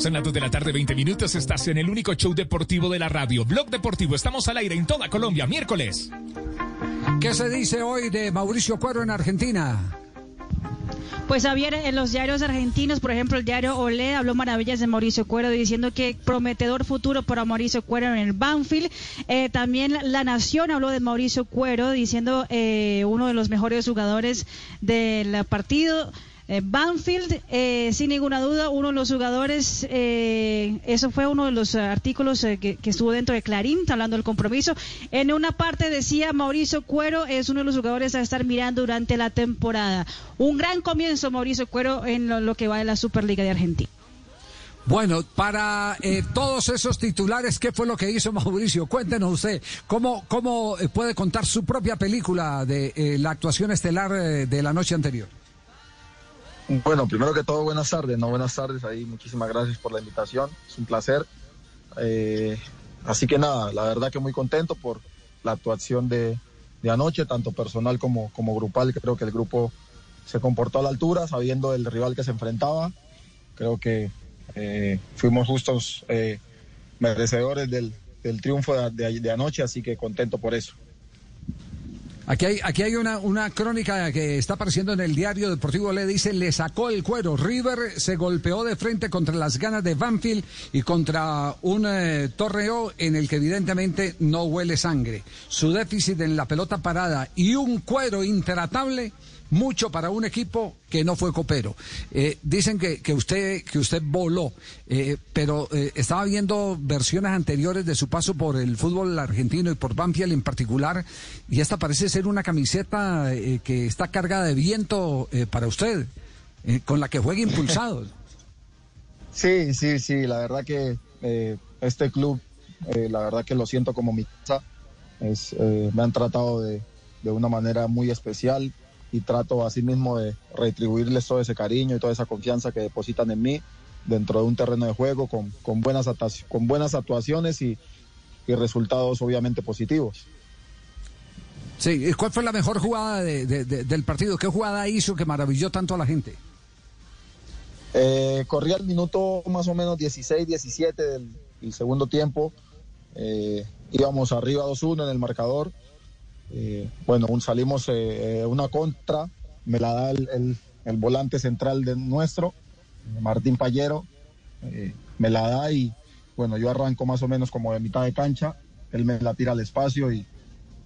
Son las 2 de la tarde, 20 minutos. Estás en el único show deportivo de la radio. Blog Deportivo. Estamos al aire en toda Colombia, miércoles. ¿Qué se dice hoy de Mauricio Cuero en Argentina? Pues Javier, en los diarios argentinos, por ejemplo, el diario Olé habló maravillas de Mauricio Cuero, diciendo que prometedor futuro para Mauricio Cuero en el Banfield. Eh, también La Nación habló de Mauricio Cuero, diciendo eh, uno de los mejores jugadores del partido. Eh, Banfield, eh, sin ninguna duda, uno de los jugadores, eh, eso fue uno de los artículos que, estuvo dentro de Clarín, hablando del compromiso. En una parte decía Mauricio Cuero es uno de los jugadores a estar mirando durante la temporada. Un gran comienzo, Mauricio Cuero, en lo, que va de la Superliga de Argentina. Bueno, para todos esos titulares, ¿qué fue lo que hizo Mauricio? Cuéntenos usted, ¿cómo, cómo puede contar su propia película de la actuación estelar de la noche anterior? Bueno, primero que todo, buenas tardes, no buenas tardes, ahí muchísimas gracias por la invitación, es un placer. Eh, así que nada, la verdad que muy contento por la actuación de, anoche, tanto personal como, como grupal, creo que el grupo se comportó a la altura, sabiendo el rival que se enfrentaba, creo que eh, fuimos justos eh, merecedores del, triunfo de anoche, así que contento por eso. Aquí hay, aquí hay una, una crónica que está apareciendo en el diario deportivo. Le dice, le sacó el cuero. River se golpeó de frente contra las ganas de Banfield y contra un eh, en el que evidentemente no huele sangre. Su déficit en la pelota parada y un cuero intratable mucho para un equipo que no fue copero. Eh, dicen que, que, usted que usted voló, eh, pero eh, estaba viendo versiones anteriores de su paso por el fútbol argentino y por Banfield en particular, y esta parece ser una camiseta que está cargada de viento para usted, con la que juega impulsado. Sí, sí, sí, la verdad que este club, la verdad que lo siento como mi casa, es, me han tratado de, de una manera muy especial y trato así mismo de retribuirles todo ese cariño y toda esa confianza que depositan en mí dentro de un terreno de juego con, con buenas, con buenas actuaciones y, y, resultados obviamente positivos. Sí, ¿cuál fue la mejor jugada del partido? ¿Qué jugada hizo que maravilló tanto a la gente? Eh, corría el minuto más o menos 16, 17 del, segundo tiempo. Eh, íbamos arriba 2-1 en el marcador eh, bueno, un, salimos eh, una contra, me la da el, volante central de nuestro, Martín Pallero, eh, me la da y bueno, yo arranco más o menos como de mitad de cancha, él me la tira al espacio y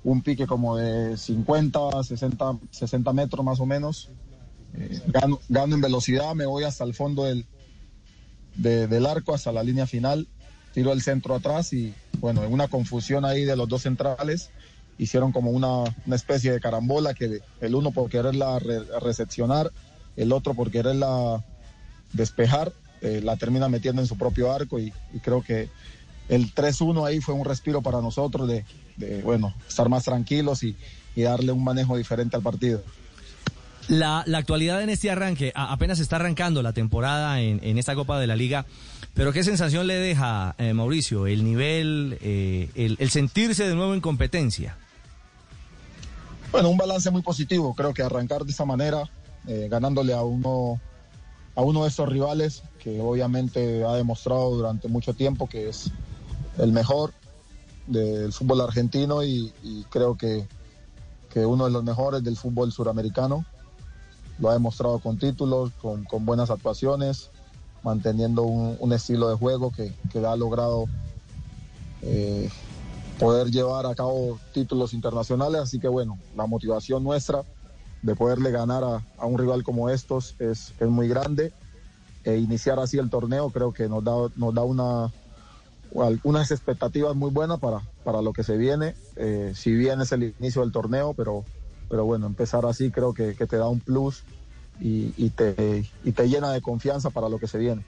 un pique como de 50, 60, 60 metros más o menos. Gano, en velocidad, me voy hasta el fondo del, del arco, hasta la línea final, tiro el centro atrás y bueno, en una confusión ahí de los dos centrales, hicieron como una, especie de carambola que el uno por quererla recepcionar, el otro por quererla despejar, eh, la termina metiendo en su propio arco y, creo que el 3-1 ahí fue un respiro para nosotros de, bueno, estar más tranquilos y, darle un manejo diferente al partido. La, actualidad en este arranque, apenas está arrancando la temporada en, esta Copa de la Liga, pero ¿qué sensación le deja, eh, Mauricio, el nivel, eh, el sentirse de nuevo en competencia? Bueno, un balance muy positivo. Creo que arrancar de esa manera, eh, ganándole a uno, a uno de estos rivales que obviamente ha demostrado durante mucho tiempo que es el mejor del fútbol argentino y, creo que, uno de los mejores del fútbol suramericano. Lo ha demostrado con títulos, con, buenas actuaciones, manteniendo un, estilo de juego que, que ha logrado eh, poder llevar a cabo títulos internacionales. Así que bueno, la motivación nuestra de poderle ganar a, un rival como estos es, es, muy grande. E iniciar así el torneo creo que nos da, nos da una, unas expectativas muy buenas para, para lo que se viene. Eh, si bien es el inicio del torneo, pero, pero bueno, empezar así creo que, que te da un plus y, te, y te llena de confianza para lo que se viene.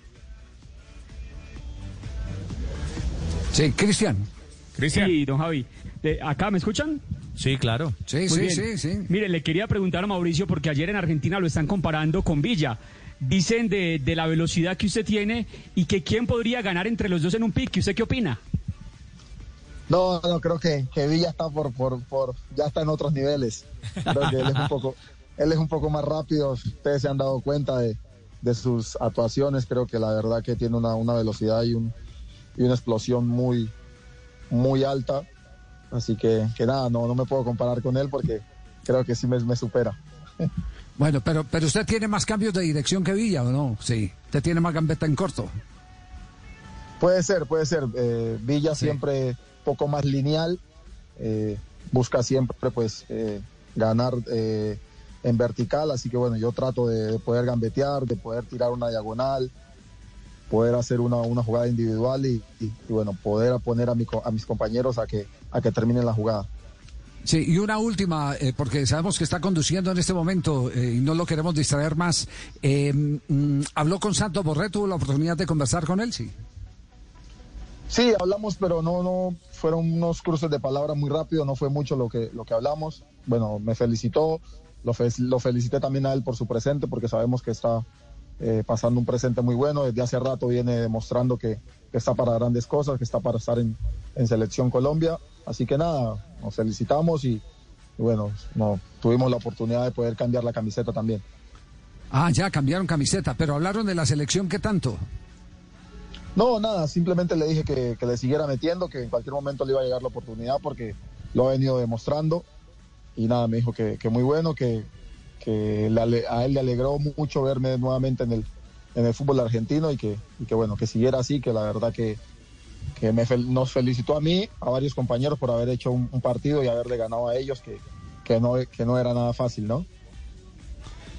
Sí, Cristian. Cristian. Sí, don Javi. ¿Acá me escuchan? Sí, claro. Sí, sí, sí, sí. Mire, le quería preguntar a Mauricio porque ayer en Argentina lo están comparando con Villa. Dicen de, de la velocidad que usted tiene y que quién podría ganar entre los dos en un pick. ¿Usted qué opina? No, no, creo que, que Villa está por, por, por, ya está en otros niveles. Creo que él es un poco, él es un poco más rápido. Ustedes se han dado cuenta de, de sus actuaciones. Creo que la verdad que tiene una, una velocidad y, un, y una explosión muy, muy alta. Así que, que nada, no, no me puedo comparar con él porque creo que sí me, me supera. Bueno, pero, pero usted tiene más cambios de dirección que Villa, ¿o no? Sí, usted tiene más gambeta en corto. Puede ser, puede ser. Eh, Villa siempre poco más lineal, eh, busca siempre pues eh, ganar en vertical, así que bueno, yo trato de, poder gambetear, de poder tirar una diagonal, poder hacer una, una jugada individual y, bueno, poder poner a, mi, a mis compañeros a que, a que terminen la jugada. Sí, y una última, eh, porque sabemos que está conduciendo en este momento eh, y no lo queremos distraer más. Eh, mm, ¿Habló con Santos Borré? ¿Tuvo la oportunidad de conversar con él? Sí. Sí, hablamos, pero no, no, fueron unos cruces de palabras muy rápido, no fue mucho lo que, lo que hablamos. Bueno, me felicitó, lo, lo felicité también a él por su presente, porque sabemos que está pasando un presente muy bueno. Desde hace rato viene demostrando que, que está para grandes cosas, que está para estar en, en Selección Colombia. Así que nada, nos felicitamos y, bueno, no, tuvimos la oportunidad de poder cambiar la camiseta también. Ah, ya cambiaron camiseta, pero hablaron de la selección, ¿qué tanto? No, nada, simplemente le dije que, le siguiera metiendo, que en cualquier momento le iba a llegar la oportunidad porque lo ha venido demostrando. Y nada, me dijo que, muy bueno, que, que a él le alegró mucho verme nuevamente en el, en el fútbol argentino y que, y que bueno, que siguiera así, que la verdad que, que me nos felicitó a mí, a varios compañeros por haber hecho un, partido y haberle ganado a ellos, que, que, no, que no era nada fácil, ¿no?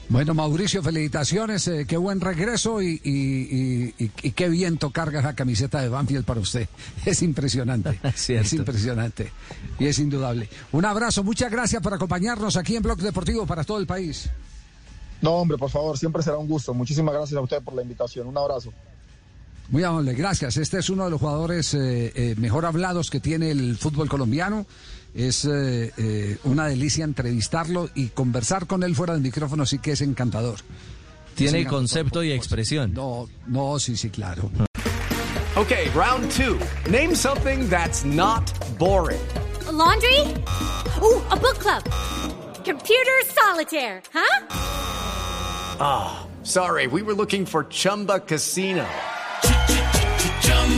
Bueno, Mauricio, felicitaciones, eh, qué buen regreso y, y, qué viento carga la camiseta de Banfield para usted. Es impresionante, es impresionante y es indudable. Un abrazo, muchas gracias por acompañarnos aquí en Blog Deportivo para todo el país. No, hombre, por favor, siempre será un gusto. Muchísimas gracias a usted por la invitación. Un abrazo. Muy amable, gracias. Este es uno de los jugadores eh, eh, mejor hablados que tiene el fútbol colombiano. Es eh, una delicia entrevistarlo y conversar con él fuera del micrófono, sí que es encantador. Tiene concepto y expresión. No, no, sí, sí, claro. Ok, round two. Name something that's not boring. laundry? Uh, a book club. Computer solitaire, huh? Ah, sorry, we were looking for Chumba Casino.